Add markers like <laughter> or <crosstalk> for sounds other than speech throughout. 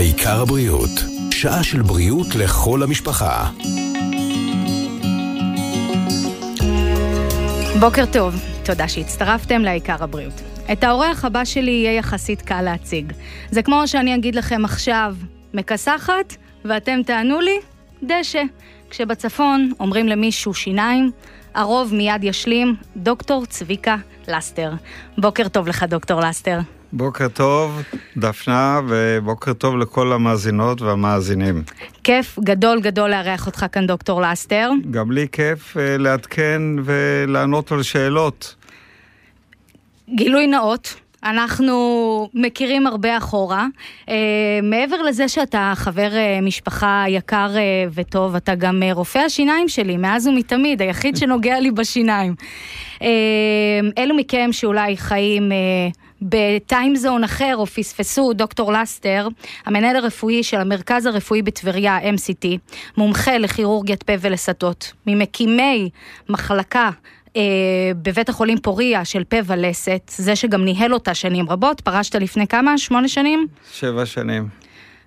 העיקר הבריאות, שעה של בריאות לכל המשפחה. בוקר טוב, תודה שהצטרפתם לעיקר הבריאות. את האורח הבא שלי יהיה יחסית קל להציג. זה כמו שאני אגיד לכם עכשיו, מכסחת, ואתם תענו לי, דשא. כשבצפון אומרים למישהו שיניים, הרוב מיד ישלים, דוקטור צביקה לסטר. בוקר טוב לך, דוקטור לסטר. בוקר טוב, דפנה, ובוקר טוב לכל המאזינות והמאזינים. כיף גדול גדול לארח אותך כאן, דוקטור לסטר. גם לי כיף אה, לעדכן ולענות על שאלות. גילוי נאות, אנחנו מכירים הרבה אחורה. Uh, מעבר לזה שאתה חבר uh, משפחה יקר uh, וטוב, אתה גם uh, רופא השיניים שלי, מאז ומתמיד, היחיד שנוגע לי בשיניים. Uh, אלו מכם שאולי חיים... Uh, בטיימזון אחר או פספסו, דוקטור לסטר, המנהל הרפואי של המרכז הרפואי בטבריה, MCT, מומחה לכירורגיית פה ולסתות, ממקימי מחלקה אה, בבית החולים פוריה של פה ולסת, זה שגם ניהל אותה שנים רבות, פרשת לפני כמה? שמונה שנים? שבע שנים.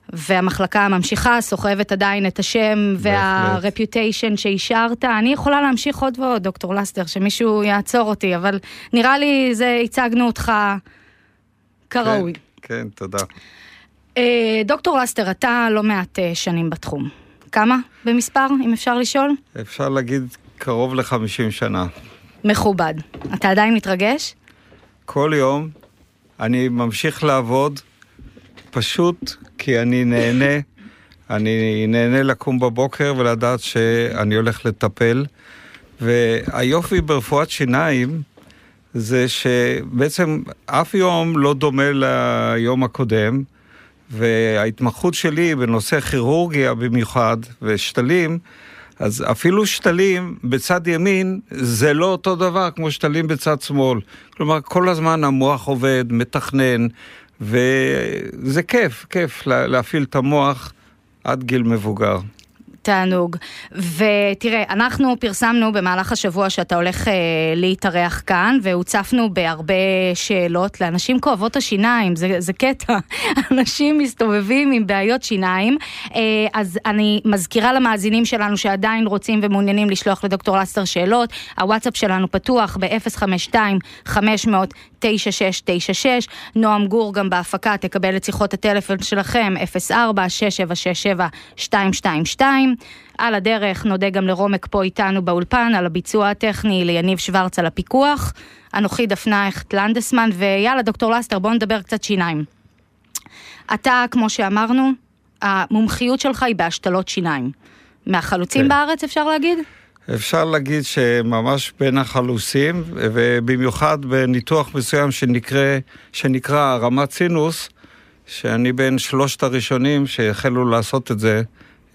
והמחלקה ממשיכה, סוחבת עדיין את השם והרפיוטיישן שהשארת. אני יכולה להמשיך עוד ועוד, דוקטור לסטר, שמישהו יעצור אותי, אבל נראה לי זה, הצגנו אותך כראוי. כן, כן, תודה. אה, דוקטור לסטר, אתה לא מעט אה, שנים בתחום. כמה במספר, אם אפשר לשאול? אפשר להגיד קרוב ל-50 שנה. מכובד. אתה עדיין מתרגש? כל יום אני ממשיך לעבוד, פשוט כי אני נהנה. אני נהנה לקום בבוקר ולדעת שאני הולך לטפל. והיופי ברפואת שיניים זה שבעצם אף יום לא דומה ליום הקודם, וההתמחות שלי בנושא כירורגיה במיוחד, ושתלים, אז אפילו שתלים בצד ימין זה לא אותו דבר כמו שתלים בצד שמאל. כלומר, כל הזמן המוח עובד, מתכנן, וזה כיף, כיף להפעיל את המוח עד גיל מבוגר. תענוג. ותראה, אנחנו פרסמנו במהלך השבוע שאתה הולך אה, להתארח כאן, והוצפנו בהרבה שאלות לאנשים כואבות השיניים, זה, זה קטע. <laughs> אנשים מסתובבים עם בעיות שיניים. אה, אז אני מזכירה למאזינים שלנו שעדיין רוצים ומעוניינים לשלוח לדוקטור לסטר שאלות. הוואטסאפ שלנו פתוח ב-052-500-9696. נועם גור גם בהפקה תקבל את שיחות הטלפון שלכם, 04-6767-222. על הדרך נודה גם לרומק פה איתנו באולפן, על הביצוע הטכני, ליניב שוורץ על הפיקוח. אנוכי דפנה הכט לנדסמן, ויאללה, דוקטור לסטר, בואו נדבר קצת שיניים. אתה, כמו שאמרנו, המומחיות שלך היא בהשתלות שיניים. מהחלוצים כן. בארץ, אפשר להגיד? אפשר להגיד שממש בין החלוצים, ובמיוחד בניתוח מסוים שנקרא, שנקרא רמת סינוס, שאני בין שלושת הראשונים שהחלו לעשות את זה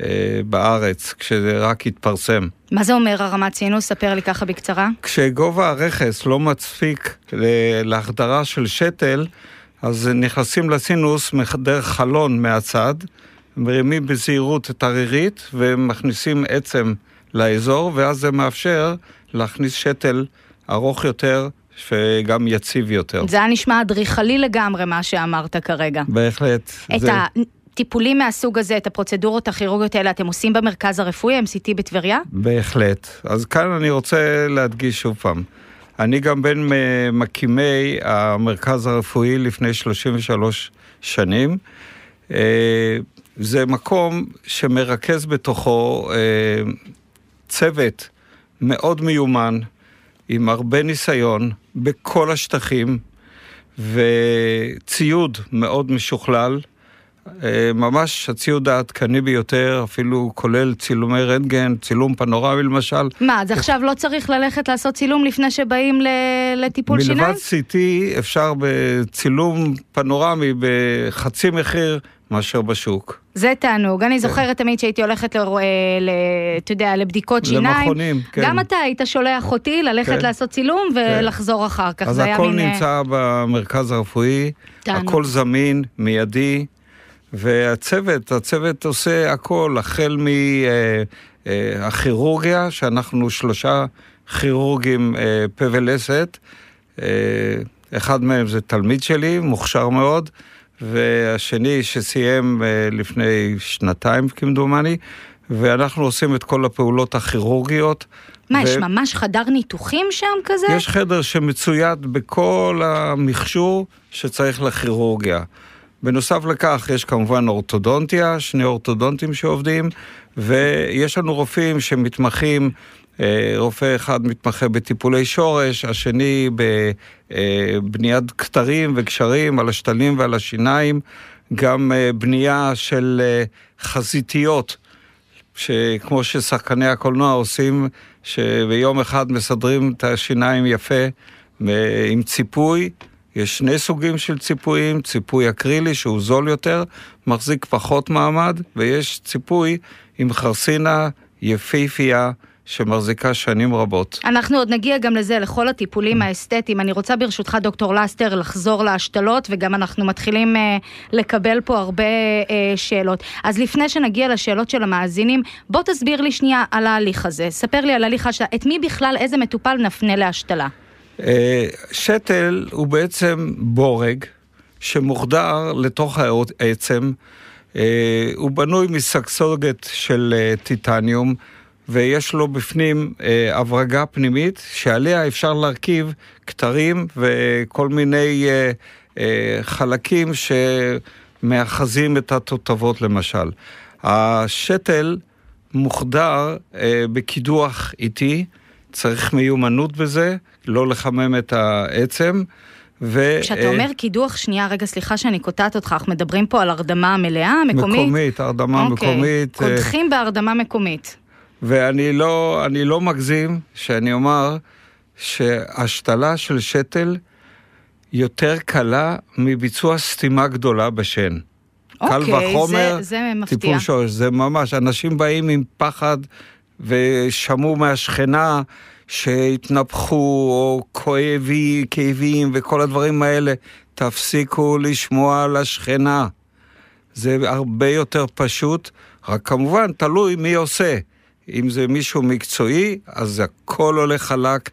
אה, בארץ, כשזה רק התפרסם. מה זה אומר הרמת סינוס? ספר לי ככה בקצרה. כשגובה הרכס לא מספיק להחדרה של שתל, אז נכנסים לסינוס דרך חלון מהצד, מרימים בזהירות את הרירית ומכניסים עצם לאזור, ואז זה מאפשר להכניס שתל ארוך יותר שגם יציב יותר. זה היה נשמע אדריכלי לגמרי, מה שאמרת כרגע. בהחלט. את זה... טיפולים מהסוג הזה, את הפרוצדורות הכירורגיות האלה, אתם עושים במרכז הרפואי, MCT בטבריה? בהחלט. אז כאן אני רוצה להדגיש שוב פעם. אני גם בין מקימי המרכז הרפואי לפני 33 שנים. אה, זה מקום שמרכז בתוכו אה, צוות מאוד מיומן, עם הרבה ניסיון בכל השטחים, וציוד מאוד משוכלל. אה, ממש הציוד העדכני ביותר, אפילו כולל צילומי רנטגן, צילום פנורמי למשל. מה, אז עכשיו לא צריך ללכת לעשות צילום לפני שבאים לטיפול שיניים? מלבד CT אפשר בצילום פנורמי בחצי מחיר מאשר בשוק. זה תענוג. אני כן. זוכרת תמיד שהייתי הולכת, ל, אתה יודע, לבדיקות שיניים. למכונים, כן. גם אתה היית שולח אותי ללכת כן. לעשות צילום ולחזור כן. אחר כך. אז הכל מין... נמצא במרכז הרפואי. הכל זמין, מיידי. והצוות, הצוות עושה הכל, החל מהכירורגיה, אה, שאנחנו שלושה כירורגים אה, פה ולסת, אה, אחד מהם זה תלמיד שלי, מוכשר מאוד, והשני שסיים אה, לפני שנתיים כמדומני, ואנחנו עושים את כל הפעולות הכירורגיות. מה, ו... יש ממש חדר ניתוחים שם כזה? יש חדר שמצויד בכל המכשור שצריך לכירורגיה. בנוסף לכך, יש כמובן אורתודונטיה, שני אורתודונטים שעובדים, ויש לנו רופאים שמתמחים, אה, רופא אחד מתמחה בטיפולי שורש, השני בבניית אה, כתרים וקשרים על השתלים ועל השיניים, גם אה, בנייה של חזיתיות. שכמו ששחקני הקולנוע עושים, שביום אחד מסדרים את השיניים יפה עם ציפוי. יש שני סוגים של ציפויים, ציפוי אקרילי שהוא זול יותר, מחזיק פחות מעמד, ויש ציפוי עם חרסינה יפהפייה. שמחזיקה שנים רבות. אנחנו עוד נגיע גם לזה, לכל הטיפולים האסתטיים. אני רוצה ברשותך, דוקטור לסטר, לחזור להשתלות, וגם אנחנו מתחילים uh, לקבל פה הרבה uh, שאלות. אז לפני שנגיע לשאלות של המאזינים, בוא תסביר לי שנייה על ההליך הזה. ספר לי על ההליך. את מי בכלל, איזה מטופל נפנה להשתלה? Uh, שתל הוא בעצם בורג שמוחדר לתוך העצם. Uh, הוא בנוי מסגסוגת של uh, טיטניום. ויש לו בפנים אה, הברגה פנימית שעליה אפשר להרכיב כתרים וכל מיני אה, אה, חלקים שמאחזים את התותבות למשל. השתל מוחדר אה, בקידוח איטי, צריך מיומנות בזה, לא לחמם את העצם. ו... כשאתה אה, אומר קידוח, שנייה, רגע, סליחה שאני קוטעת אותך, אנחנו מדברים פה על הרדמה מלאה, מקומית? מקומית, הרדמה אוקיי. מקומית. אה, קודחים בהרדמה מקומית. ואני לא, לא מגזים שאני אומר שהשתלה של שתל יותר קלה מביצוע סתימה גדולה בשן. אוקיי, קל וחומר, זה, זה מפתיע. טיפול שורש, זה ממש, אנשים באים עם פחד ושמעו מהשכנה שהתנפחו או כואבי, כאבים וכל הדברים האלה. תפסיקו לשמוע על השכנה. זה הרבה יותר פשוט, רק כמובן תלוי מי עושה. אם זה מישהו מקצועי, אז הכל הולך חלק,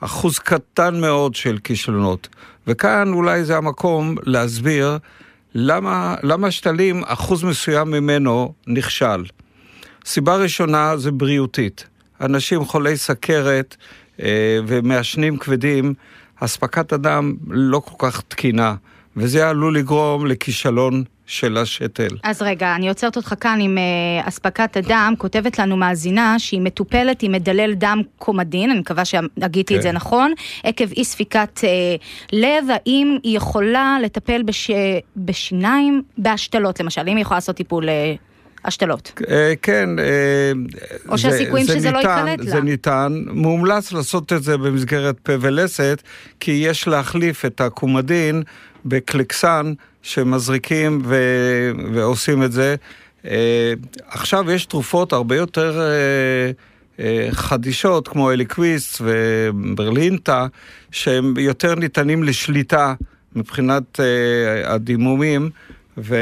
אחוז קטן מאוד של כישלונות. וכאן אולי זה המקום להסביר למה, למה שתלים, אחוז מסוים ממנו נכשל. סיבה ראשונה זה בריאותית. אנשים חולי סכרת אה, ומעשנים כבדים, אספקת הדם לא כל כך תקינה, וזה עלול לגרום לכישלון של השתל. אז רגע, אני עוצרת אותך כאן עם uh, אספקת הדם, כותבת לנו מאזינה שהיא מטופלת עם מדלל דם קומדין, אני מקווה שהגיתי כן. את זה נכון, עקב אי ספיקת uh, לב, האם היא יכולה לטפל בש... בשיניים, בהשתלות למשל, אם היא יכולה לעשות טיפול... Uh... השתלות. כן. או שהסיכויים שזה ניתן, לא ייקלט לה. זה ניתן. מומלץ לעשות את זה במסגרת פה ולסת, כי יש להחליף את הקומדין בקלקסן שמזריקים ו... ועושים את זה. אה, עכשיו יש תרופות הרבה יותר אה, אה, חדישות, כמו אליקוויסט וברלינטה, שהם יותר ניתנים לשליטה מבחינת הדימומים. ו...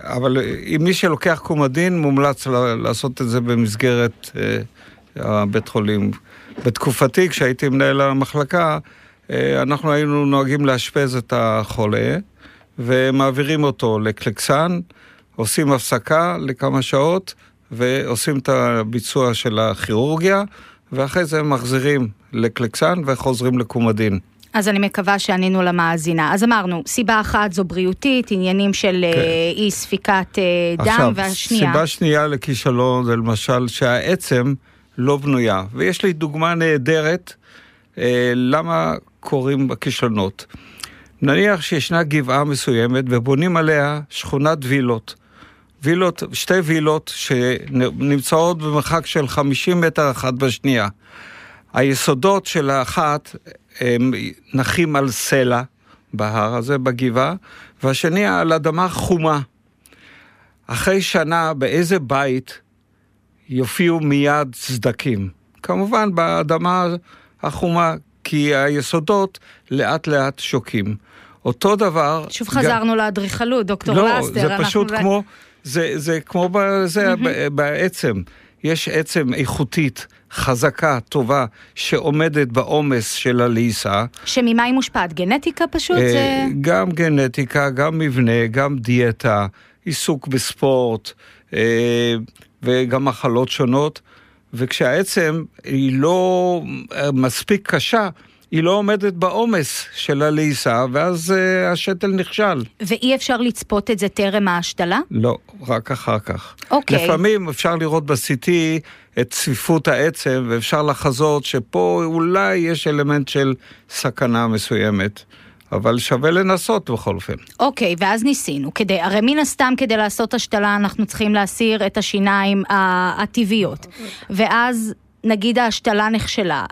אבל אם מי שלוקח קומדין, מומלץ לעשות את זה במסגרת הבית חולים. בתקופתי, כשהייתי מנהל המחלקה, אנחנו היינו נוהגים לאשפז את החולה, ומעבירים אותו לקלקסן, עושים הפסקה לכמה שעות ועושים את הביצוע של הכירורגיה, ואחרי זה מחזירים לקלקסן וחוזרים לקומדין. אז אני מקווה שענינו למאזינה. אז אמרנו, סיבה אחת זו בריאותית, עניינים של כן. אה, אי ספיקת אה, דם, עכשיו, והשנייה... סיבה שנייה לכישלון זה למשל שהעצם לא בנויה. ויש לי דוגמה נהדרת אה, למה קורים הכישלונות. נניח שישנה גבעה מסוימת ובונים עליה שכונת וילות. וילות, שתי וילות שנמצאות במרחק של 50 מטר אחת בשנייה. היסודות של האחת נחים על סלע בהר הזה, בגבעה, והשני על אדמה חומה. אחרי שנה באיזה בית יופיעו מיד סדקים. כמובן באדמה החומה, כי היסודות לאט לאט שוקים. אותו דבר... שוב חזרנו גם... לאדריכלות, דוקטור לא, לסטר. לא, זה פשוט אנחנו... כמו, זה, זה כמו בזה, mm-hmm. בעצם. יש עצם איכותית, חזקה, טובה, שעומדת בעומס של הלעיסה. שממה היא מושפעת? גנטיקה פשוט? אה, זה... גם גנטיקה, גם מבנה, גם דיאטה, עיסוק בספורט, אה, וגם מחלות שונות. וכשהעצם היא לא אה, מספיק קשה, היא לא עומדת בעומס של הלעיסה, ואז uh, השתל נכשל. ואי אפשר לצפות את זה טרם ההשתלה? לא, רק אחר כך. אוקיי. לפעמים אפשר לראות ב-CT את צפיפות העצם, ואפשר לחזות שפה אולי יש אלמנט של סכנה מסוימת. אבל שווה לנסות בכל אופן. אוקיי, ואז ניסינו. כדי, הרי מן הסתם כדי לעשות השתלה אנחנו צריכים להסיר את השיניים הטבעיות. ואז נגיד ההשתלה נכשלה,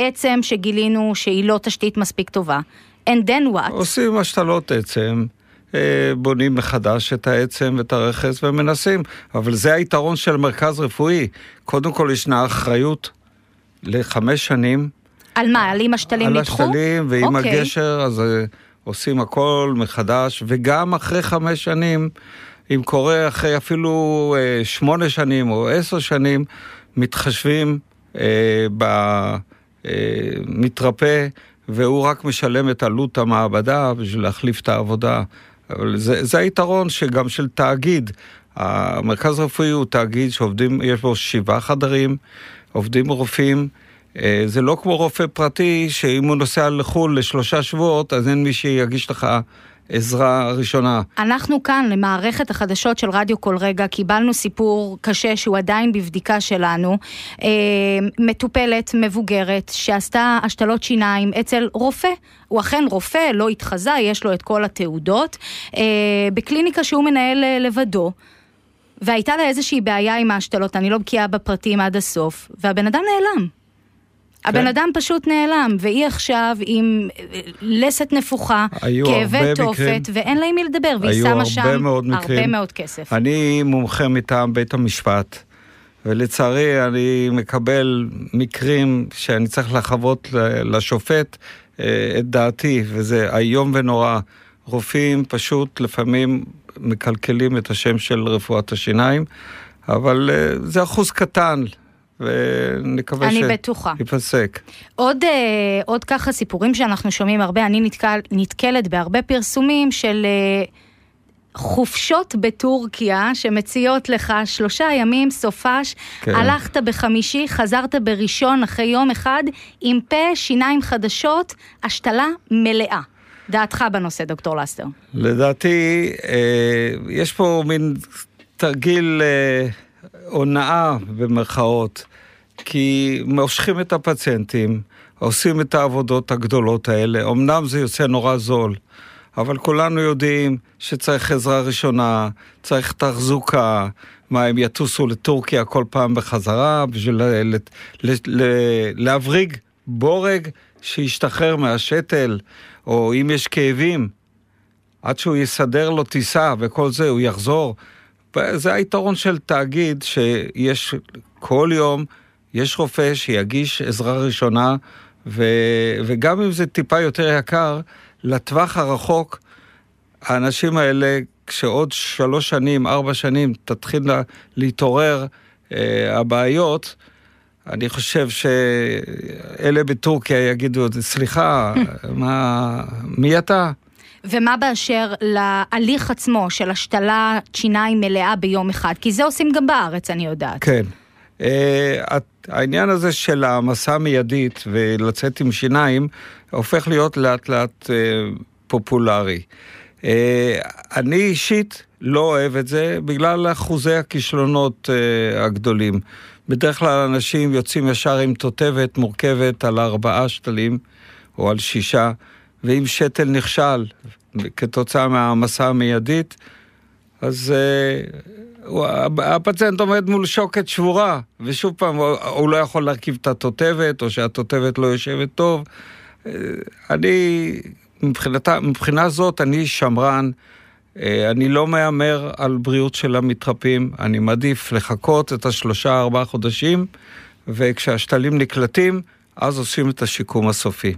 העצם שגילינו שהיא לא תשתית מספיק טובה. And then what? עושים השתלות עצם. אה, בונים מחדש את העצם ואת הרכס ומנסים, אבל זה היתרון של מרכז רפואי. קודם כל ישנה אחריות לחמש שנים. על מה? על אם השתלים נדחו? על השתלים ועם אוקיי. הגשר, אז uh, עושים הכל מחדש, וגם אחרי חמש שנים, אם קורה אחרי אפילו uh, שמונה שנים או עשר שנים, מתחשבים uh, במתרפא, והוא רק משלם את עלות המעבדה בשביל להחליף את העבודה. אבל זה, זה היתרון שגם של תאגיד. המרכז הרפואי הוא תאגיד שעובדים, יש בו שבעה חדרים, עובדים רופאים. אה, זה לא כמו רופא פרטי, שאם הוא נוסע לחו"ל לשלושה שבועות, אז אין מי שיגיש לך עזרה ראשונה. אנחנו כאן, למערכת החדשות של רדיו כל רגע, קיבלנו סיפור קשה שהוא עדיין בבדיקה שלנו. אה, מטופלת מבוגרת שעשתה השתלות שיניים אצל רופא. הוא אכן רופא, לא התחזה, יש לו את כל התעודות. אה, בקליניקה שהוא מנהל אה, לבדו. והייתה לה איזושהי בעיה עם ההשתלות, אני לא בקיאה בפרטים עד הסוף, והבן אדם נעלם. הבן אדם פשוט נעלם, והיא עכשיו עם אה, לסת נפוחה, כאבי תופת. ואין לה עם מי לדבר, והיא שמה שם. הרבה מאוד כסף. אני מומחה מטעם בית המשפט, ולצערי אני מקבל מקרים שאני צריך לחוות לשופט אה, את דעתי, וזה איום ונורא. רופאים פשוט לפעמים מקלקלים את השם של רפואת השיניים, אבל אה, זה אחוז קטן, ונקווה אני בטוחה. שיפסק. עוד, אה, עוד ככה סיפורים שאנחנו שומעים הרבה, אני נתקל, נתקלת בהרבה פרסומים של אה, חופשות בטורקיה שמציעות לך שלושה ימים סופש, כן. הלכת בחמישי, חזרת בראשון אחרי יום אחד עם פה, שיניים חדשות, השתלה מלאה. דעתך בנושא, דוקטור לסטר. לדעתי, אה, יש פה מין תרגיל אה, הונאה במרכאות, כי מושכים את הפציינטים, עושים את העבודות הגדולות האלה. אמנם זה יוצא נורא זול, אבל כולנו יודעים שצריך עזרה ראשונה, צריך תחזוקה. מה, הם יטוסו לטורקיה כל פעם בחזרה בשביל להבריג בורג שישתחרר מהשתל, או אם יש כאבים, עד שהוא יסדר לו טיסה וכל זה, הוא יחזור. זה היתרון של תאגיד, שיש כל יום, יש רופא שיגיש עזרה ראשונה, ו, וגם אם זה טיפה יותר יקר, לטווח הרחוק, האנשים האלה, כשעוד שלוש שנים, ארבע שנים, תתחיל לה, להתעורר אה, הבעיות, אני חושב שאלה בטורקיה יגידו, סליחה, מה, מי אתה? ומה באשר להליך עצמו של השתלת שיניים מלאה ביום אחד? כי זה עושים גם בארץ, אני יודעת. כן. Uh, העניין הזה של העמסה מיידית ולצאת עם שיניים הופך להיות לאט לאט uh, פופולרי. Uh, אני אישית לא אוהב את זה בגלל אחוזי הכישלונות הגדולים. בדרך כלל אנשים יוצאים ישר עם תותבת מורכבת על ארבעה שתלים או על שישה, ואם שתל נכשל כתוצאה מהעמסה המיידית, אז הפציינט עומד מול שוקת שבורה, ושוב פעם, הוא, הוא לא יכול להרכיב את התותבת, או שהתותבת לא יושבת טוב. Uh, אני, מבחינתה, מבחינה זאת, אני שמרן. Uh, אני לא מהמר על בריאות של המתרפאים, אני מעדיף לחכות את השלושה ארבעה חודשים, וכשהשתלים נקלטים, אז עושים את השיקום הסופי.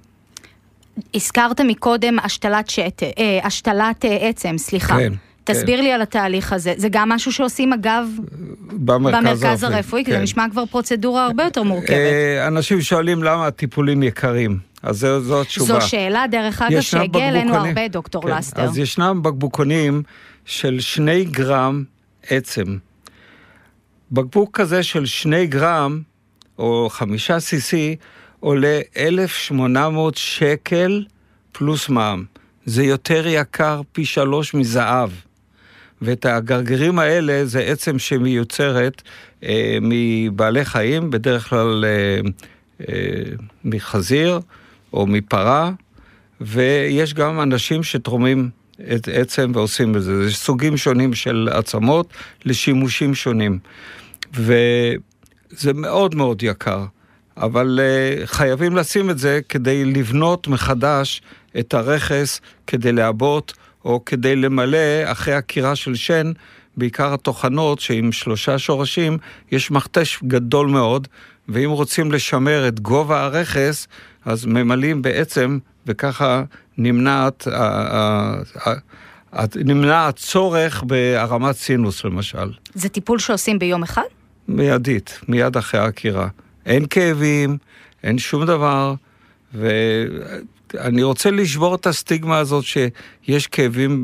הזכרת מקודם השתלת, שת, אה, השתלת אה, עצם, סליחה. כן. תסביר כן. לי על התהליך הזה. זה גם משהו שעושים אגב במרכז, במרכז הרפואי, כי זה כן. נשמע כבר פרוצדורה הרבה יותר מורכבת. אה, אנשים שואלים למה הטיפולים יקרים, אז זו, זו התשובה. זו שאלה, דרך אגב, ישנם שהגיעה אלינו הרבה, דוקטור כן, לסטר. אז ישנם בקבוקונים של שני גרם עצם. בקבוק כזה של שני גרם, או חמישה cc, עולה 1,800 שקל פלוס מע"מ. זה יותר יקר פי שלוש מזהב. ואת הגרגירים האלה זה עצם שמיוצרת אה, מבעלי חיים, בדרך כלל אה, אה, מחזיר או מפרה, ויש גם אנשים שתורמים את עצם ועושים את זה. יש סוגים שונים של עצמות לשימושים שונים. וזה מאוד מאוד יקר, אבל uh, חייבים לשים את זה כדי לבנות מחדש את הרכס, כדי לעבות או כדי למלא אחרי עקירה של שן, בעיקר הטוחנות שעם שלושה שורשים יש מכתש גדול מאוד, ואם רוצים לשמר את גובה הרכס, אז ממלאים בעצם, וככה נמנעת, נמנע הצורך בהרמת סינוס למשל. זה טיפול שעושים ביום אחד? מיידית, מיד אחרי העקירה. אין כאבים, אין שום דבר, ואני רוצה לשבור את הסטיגמה הזאת שיש כאבים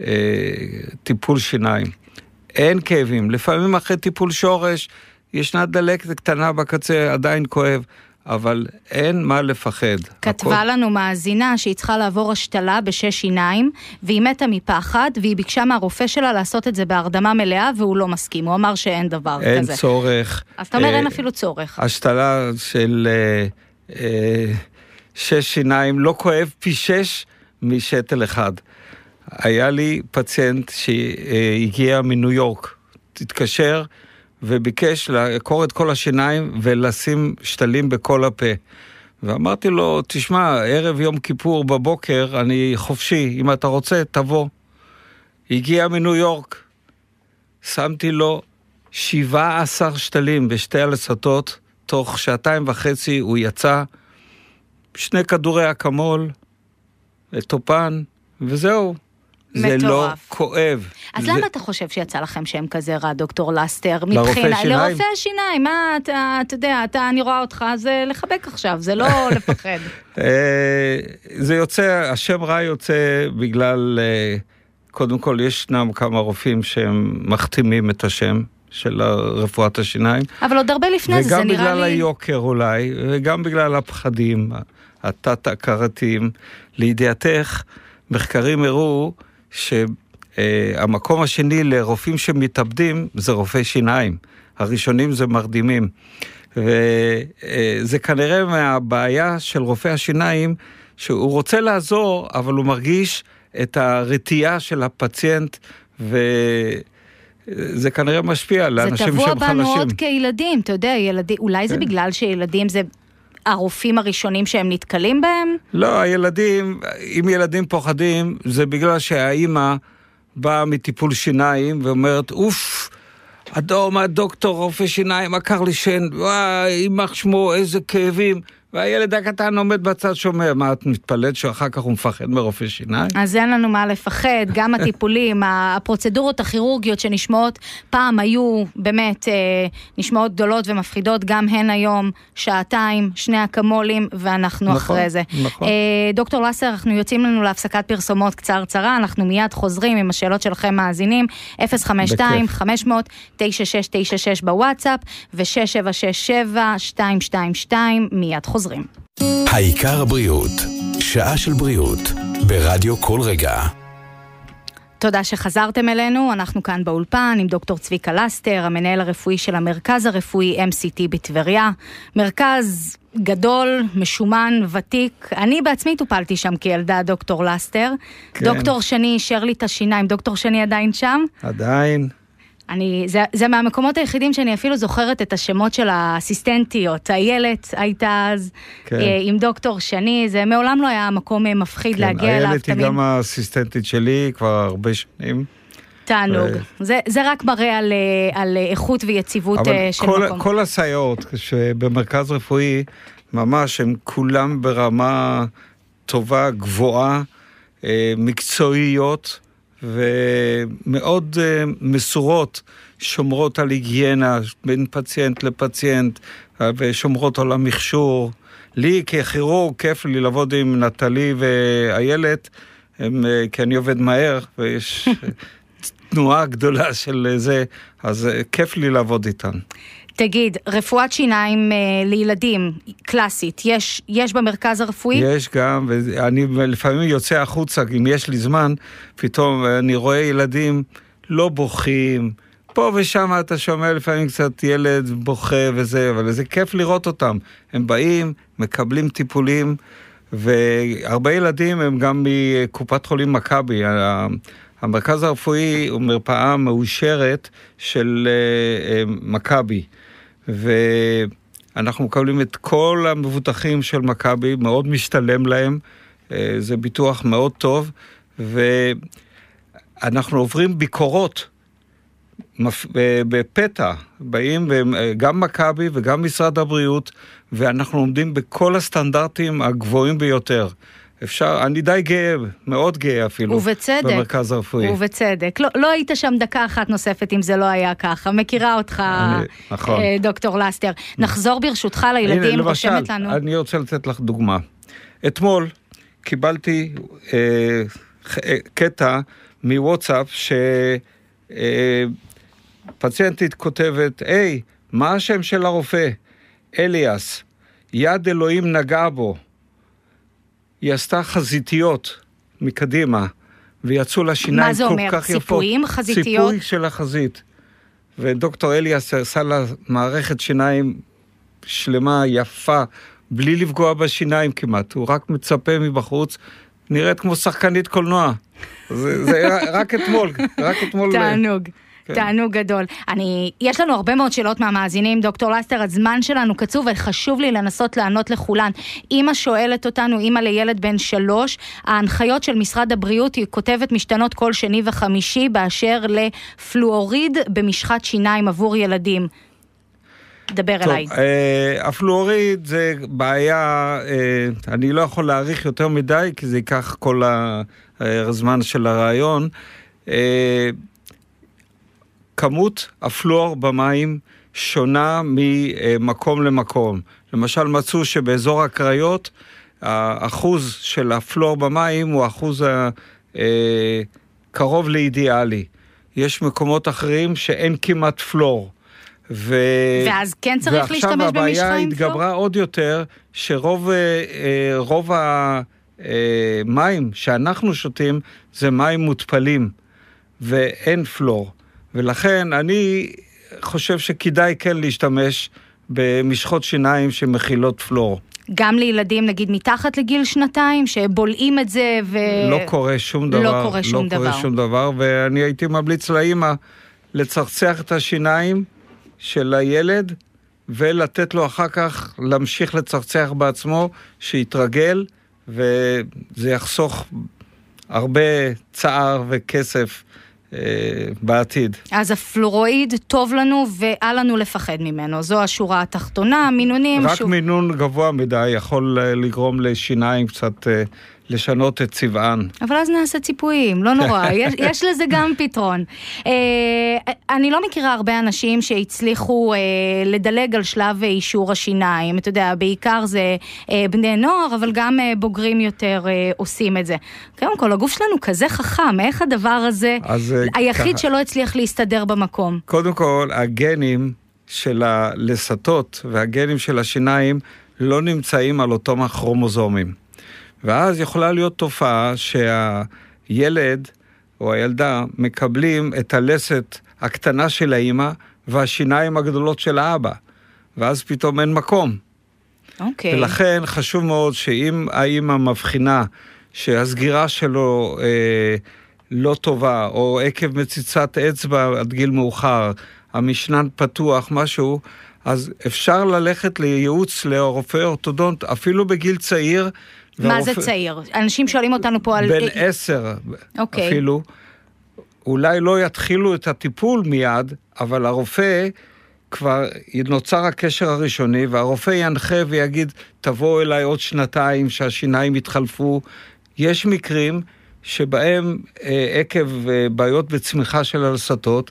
בטיפול שיניים. אין כאבים, לפעמים אחרי טיפול שורש ישנה דלקת קטנה בקצה, עדיין כואב, אבל אין מה לפחד. כתבה לנו מאזינה שהיא צריכה לעבור השתלה בשש שיניים, והיא מתה מפחד, והיא ביקשה מהרופא שלה לעשות את זה בהרדמה מלאה, והוא לא מסכים, הוא אמר שאין דבר אין כזה. צורך. אז אתה אומר, אה, אין אפילו צורך. השתלה של אה, אה, שש שיניים לא כואב פי שש משתל אחד. היה לי פציינט שהגיע מניו יורק, התקשר וביקש לעקור את כל השיניים ולשים שתלים בכל הפה. ואמרתי לו, תשמע, ערב יום כיפור בבוקר אני חופשי, אם אתה רוצה, תבוא. הגיע מניו יורק, שמתי לו 17 שתלים בשתי הלסתות, תוך שעתיים וחצי הוא יצא, שני כדורי אקמול, טופן, וזהו. זה לא מטורף. כואב. אז זה... למה אתה חושב שיצא לכם שם כזה רע, דוקטור לסטר? לרופא מבחינה- שיניים? לרופא השיניים, מה, אתה, אתה יודע, אתה, אני רואה אותך, זה לחבק עכשיו, זה לא <laughs> לפחד. אה, זה יוצא, השם רע יוצא בגלל, אה, קודם כל ישנם כמה רופאים שהם מחתימים את השם של רפואת השיניים. אבל עוד הרבה לפני זה, זה וגם נראה בגלל לי... היוקר אולי, וגם בגלל הפחדים התת-הכרתיים. לידיעתך, מחקרים הראו שהמקום השני לרופאים שמתאבדים זה רופאי שיניים. הראשונים זה מרדימים. וזה כנראה מהבעיה של רופא השיניים, שהוא רוצה לעזור, אבל הוא מרגיש את הרתיעה של הפציינט, וזה כנראה משפיע על זה אנשים שהם טבוע חלשים. בנו עוד כילדים, אתה יודע, ילדים, אולי זה כן. בגלל שילדים זה הרופאים הראשונים שהם נתקלים בהם? לא, הילדים, אם ילדים פוחדים, זה בגלל שהאימא באה מטיפול שיניים ואומרת, אוף, אדום, הדוקטור, רופא שיניים, עקר לי שן, וואי, יימח שמו, איזה כאבים. והילד הקטן עומד בצד שומע, מה, את מתפלאת שאחר כך הוא מפחד מרופא שיניים? אז אין לנו מה לפחד, גם הטיפולים, הפרוצדורות הכירורגיות שנשמעות פעם היו באמת אה, נשמעות גדולות ומפחידות, גם הן היום שעתיים, שני אקמולים, ואנחנו נכון, אחרי זה. נכון. אה, דוקטור לסר, אנחנו יוצאים לנו להפסקת פרסומות קצרצרה, אנחנו מיד חוזרים עם השאלות שלכם מאזינים, 052-500-9696 בוואטסאפ, ו-6767-222, מיד חוזרים. העיקר הבריאות, שעה של בריאות, ברדיו כל רגע. תודה שחזרתם אלינו, אנחנו כאן באולפן עם דוקטור צביקה לסטר, המנהל הרפואי של המרכז הרפואי MCT בטבריה. מרכז גדול, משומן, ותיק. אני בעצמי טופלתי שם כילדה, דוקטור לסטר. כן. דוקטור שני אישר לי את השיניים, דוקטור שני עדיין שם? עדיין. אני, זה, זה מהמקומות היחידים שאני אפילו זוכרת את השמות של האסיסטנטיות. איילת הייתה אז כן. אה, עם דוקטור שני, זה מעולם לא היה מקום אה, מפחיד כן, להגיע אליו. איילת היא תמיד גם האסיסטנטית שלי כבר הרבה שנים. תענוג. ו- זה, זה רק מראה על, אה, על איכות ויציבות אבל של כל, מקום. כל הסייעות שבמרכז רפואי, ממש, הם כולם ברמה טובה, גבוהה, מקצועיות, ומאוד אה, מסורות, שומרות על היגיינה בין פציינט לפציינט, אה, ושומרות על המכשור. לי ככירורג כיף לי לעבוד עם נטלי ואיילת, אה, כי אני עובד מהר, ויש <laughs> תנועה גדולה של זה, אז כיף לי לעבוד איתן. תגיד, רפואת שיניים אה, לילדים, קלאסית, יש, יש במרכז הרפואי? יש גם, ואני לפעמים יוצא החוצה, אם יש לי זמן, פתאום אני רואה ילדים לא בוכים. פה ושם אתה שומע לפעמים קצת ילד בוכה וזה, אבל זה כיף לראות אותם. הם באים, מקבלים טיפולים, והרבה ילדים הם גם מקופת חולים מכבי. המרכז הרפואי הוא מרפאה מאושרת של אה, אה, מכבי. ואנחנו מקבלים את כל המבוטחים של מכבי, מאוד משתלם להם, אה, זה ביטוח מאוד טוב, ואנחנו עוברים ביקורות. בפתע באים גם מכבי וגם משרד הבריאות, ואנחנו עומדים בכל הסטנדרטים הגבוהים ביותר. אפשר, אני די גאה, מאוד גאה אפילו, ובצדק, במרכז הרפואי. ובצדק. לא, לא היית שם דקה אחת נוספת אם זה לא היה ככה. מכירה אותך, אני, נכון. אה, דוקטור לסטר. נחזור ברשותך לילדים, רושמת לנו. אני רוצה לתת לך דוגמה. אתמול קיבלתי אה, אה, קטע מוואטסאפ שפציינטית אה, כותבת, היי, מה השם של הרופא? אליאס, יד אלוהים נגע בו. היא עשתה חזיתיות מקדימה, ויצאו לה שיניים כל אומר? כך יפות. מה זה אומר? ציפויים חזיתיות? ציפוי של החזית. ודוקטור אליאס עשה לה מערכת שיניים שלמה, יפה, בלי לפגוע בשיניים כמעט. הוא רק מצפה מבחוץ, נראית כמו שחקנית קולנוע. זה, זה <laughs> רק אתמול, רק אתמול. תענוג. כן. תענוג גדול. אני, יש לנו הרבה מאוד שאלות מהמאזינים, דוקטור לסטר, הזמן שלנו קצוב וחשוב לי לנסות לענות לכולן. אימא שואלת אותנו, אימא לילד בן שלוש, ההנחיות של משרד הבריאות, היא כותבת משתנות כל שני וחמישי באשר לפלואוריד במשחת שיניים עבור ילדים. דבר טוב, אלי. אה, הפלואוריד זה בעיה, אה, אני לא יכול להעריך יותר מדי, כי זה ייקח כל הזמן של הרעיון. אה, כמות הפלואור במים שונה ממקום למקום. למשל, מצאו שבאזור הקריות, האחוז של הפלואור במים הוא אחוז אה, קרוב לאידיאלי. יש מקומות אחרים שאין כמעט פלואור. ו... ואז כן צריך להשתמש במשחה עם פלואור? ועכשיו הבעיה התגברה עוד יותר, שרוב אה, רוב המים אה, שאנחנו שותים זה מים מותפלים, ואין פלואור. ולכן אני חושב שכדאי כן להשתמש במשחות שיניים שמכילות פלור. גם לילדים, נגיד, מתחת לגיל שנתיים, שבולעים את זה ו... לא קורה שום דבר. לא קורה שום לא דבר. לא קורה שום דבר, ואני הייתי ממליץ לאימא לצחצח את השיניים של הילד, ולתת לו אחר כך להמשיך לצחצח בעצמו, שיתרגל, וזה יחסוך הרבה צער וכסף בעתיד. אז הפלורואיד טוב לנו ואל לנו לפחד ממנו, זו השורה התחתונה, מינונים... רק שוב... מינון גבוה מדי יכול אה, לגרום לשיניים קצת אה, לשנות את צבען. אבל אז נעשה ציפויים, לא נורא, <laughs> יש, יש לזה גם פתרון. אה, אני לא מכירה הרבה אנשים שהצליחו אה, לדלג על שלב אישור השיניים. אתה יודע, בעיקר זה אה, בני נוער, אבל גם אה, בוגרים יותר אה, עושים את זה. קודם כל, הגוף שלנו כזה חכם, איך הדבר הזה, אז, אה, היחיד ככה... שלא הצליח להסתדר במקום? קודם כל, הגנים של הלסתות והגנים של השיניים לא נמצאים על אותם הכרומוזומים. ואז יכולה להיות תופעה שהילד או הילדה מקבלים את הלסת הקטנה של האימא והשיניים הגדולות של האבא, ואז פתאום אין מקום. אוקיי. Okay. ולכן חשוב מאוד שאם האימא מבחינה שהסגירה שלו אה, לא טובה, או עקב מציצת אצבע עד גיל מאוחר, המשנן פתוח, משהו, אז אפשר ללכת לייעוץ לרופא אורתודונט אפילו בגיל צעיר, מה זה צעיר? אנשים שואלים אותנו פה על... בן עשר okay. אוקיי. אפילו. אולי לא יתחילו את הטיפול מיד, אבל הרופא, כבר נוצר הקשר הראשוני, והרופא ינחה ויגיד, תבואו אליי עוד שנתיים שהשיניים יתחלפו. יש מקרים שבהם אה, עקב אה, בעיות בצמיחה של הלסתות,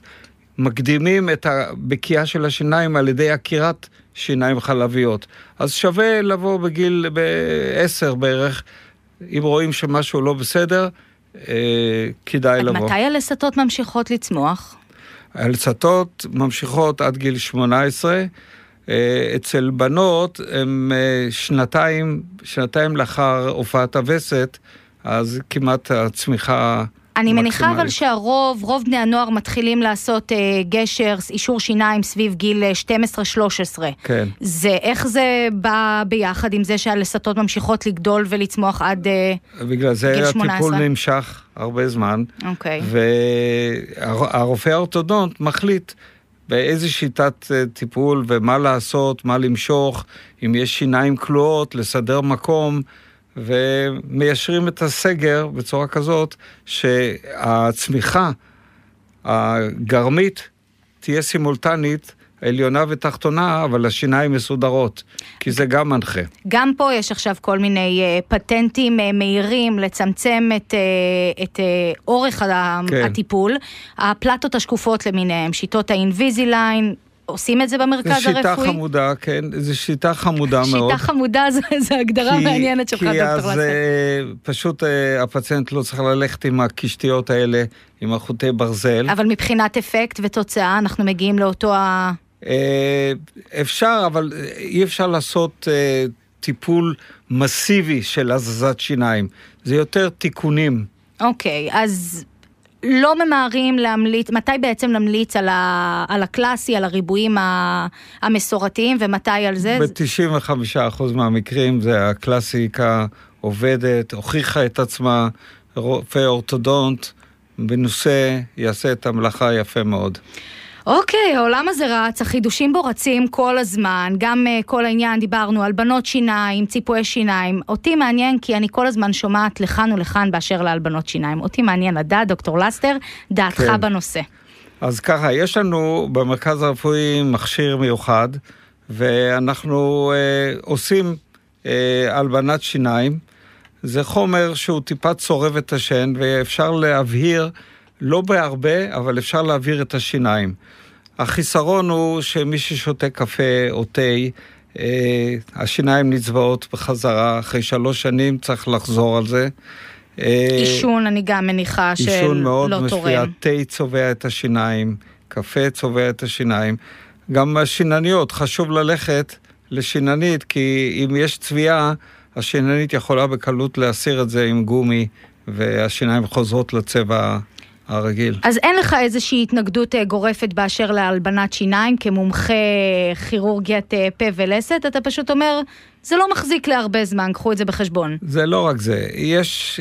מקדימים את הבקיעה של השיניים על ידי עקירת שיניים חלביות. אז שווה לבוא בגיל, ב-10 בערך, אם רואים שמשהו לא בסדר, אה, כדאי לבוא. מתי הלסתות ממשיכות לצמוח? הלסתות ממשיכות עד גיל 18. אה, אצל בנות הם אה, שנתיים, שנתיים לאחר הופעת הווסת, אז כמעט הצמיחה אני מניחה אבל. שהרוב, רוב בני הנוער מתחילים לעשות אה, גשר, אישור שיניים סביב גיל אה, 12-13. כן. זה, איך זה בא ביחד עם זה שהלסתות ממשיכות לגדול ולצמוח עד... אה, בגלל זה גיל הטיפול 18. נמשך הרבה זמן, אוקיי. והרופא האורתודונט מחליט באיזה שיטת אה, טיפול ומה לעשות, מה למשוך, אם יש שיניים כלואות, לסדר מקום, ומיישרים את הסגר בצורה כזאת שהצמיחה הגרמית תהיה סימולטנית, עליונה ותחתונה, אבל השיניים מסודרות, כי זה גם מנחה. גם פה יש עכשיו כל מיני אה, פטנטים אה, מהירים לצמצם את, אה, את אה, אורך כן. הטיפול. הפלטות השקופות למיניהם, שיטות האינביזיליין, עושים את זה במרכז זו שיטה הרפואי? חמודה, כן, זו שיטה חמודה מאוד. שיטה חמודה זו, הגדרה כי- מעניינת שלך, כי דוקטור אז לסר. אה, פשוט אה, הפציינט לא צריך ללכת עם הקשתיות האלה, עם החוטי ברזל. אבל מבחינת אפקט ותוצאה, אנחנו מגיעים לאותו ה... אה, אפשר, אבל אי אפשר לעשות טיפול מסיבי של הזזת שיניים. זה יותר תיקונים. אוקיי, אז לא ממהרים להמליץ, מתי בעצם נמליץ על, ה, על הקלאסי, על הריבועים ה, המסורתיים, ומתי על זה? ב-95% מהמקרים זה הקלאסיקה עובדת, הוכיחה את עצמה, רופא אורתודונט מנוסה, יעשה את המלאכה יפה מאוד. אוקיי, העולם הזה רץ, החידושים בו רצים כל הזמן, גם uh, כל העניין, דיברנו על בנות שיניים, ציפויי שיניים. אותי מעניין כי אני כל הזמן שומעת לכאן ולכאן באשר להלבנות שיניים. אותי מעניין לדעת, דוקטור לסטר, דעתך כן. בנושא. אז ככה, יש לנו במרכז הרפואי מכשיר מיוחד, ואנחנו אה, עושים אה, הלבנת שיניים. זה חומר שהוא טיפה צורב את השן, ואפשר להבהיר, לא בהרבה, אבל אפשר להבהיר את השיניים. החיסרון הוא שמי ששותה קפה או תה, אה, השיניים נצבעות בחזרה, אחרי שלוש שנים צריך לחזור על זה. אה, עישון, אני גם מניחה שלא עישון מאוד לא משפיע, תורם. תה צובע את השיניים, קפה צובע את השיניים. גם השינניות, חשוב ללכת לשיננית, כי אם יש צביעה, השיננית יכולה בקלות להסיר את זה עם גומי, והשיניים חוזרות לצבע הרגיל. אז אין לך איזושהי התנגדות אה, גורפת באשר להלבנת שיניים כמומחה כירורגיית אה, פה ולסת, אתה פשוט אומר, זה לא מחזיק להרבה זמן, קחו את זה בחשבון. זה לא רק זה, יש,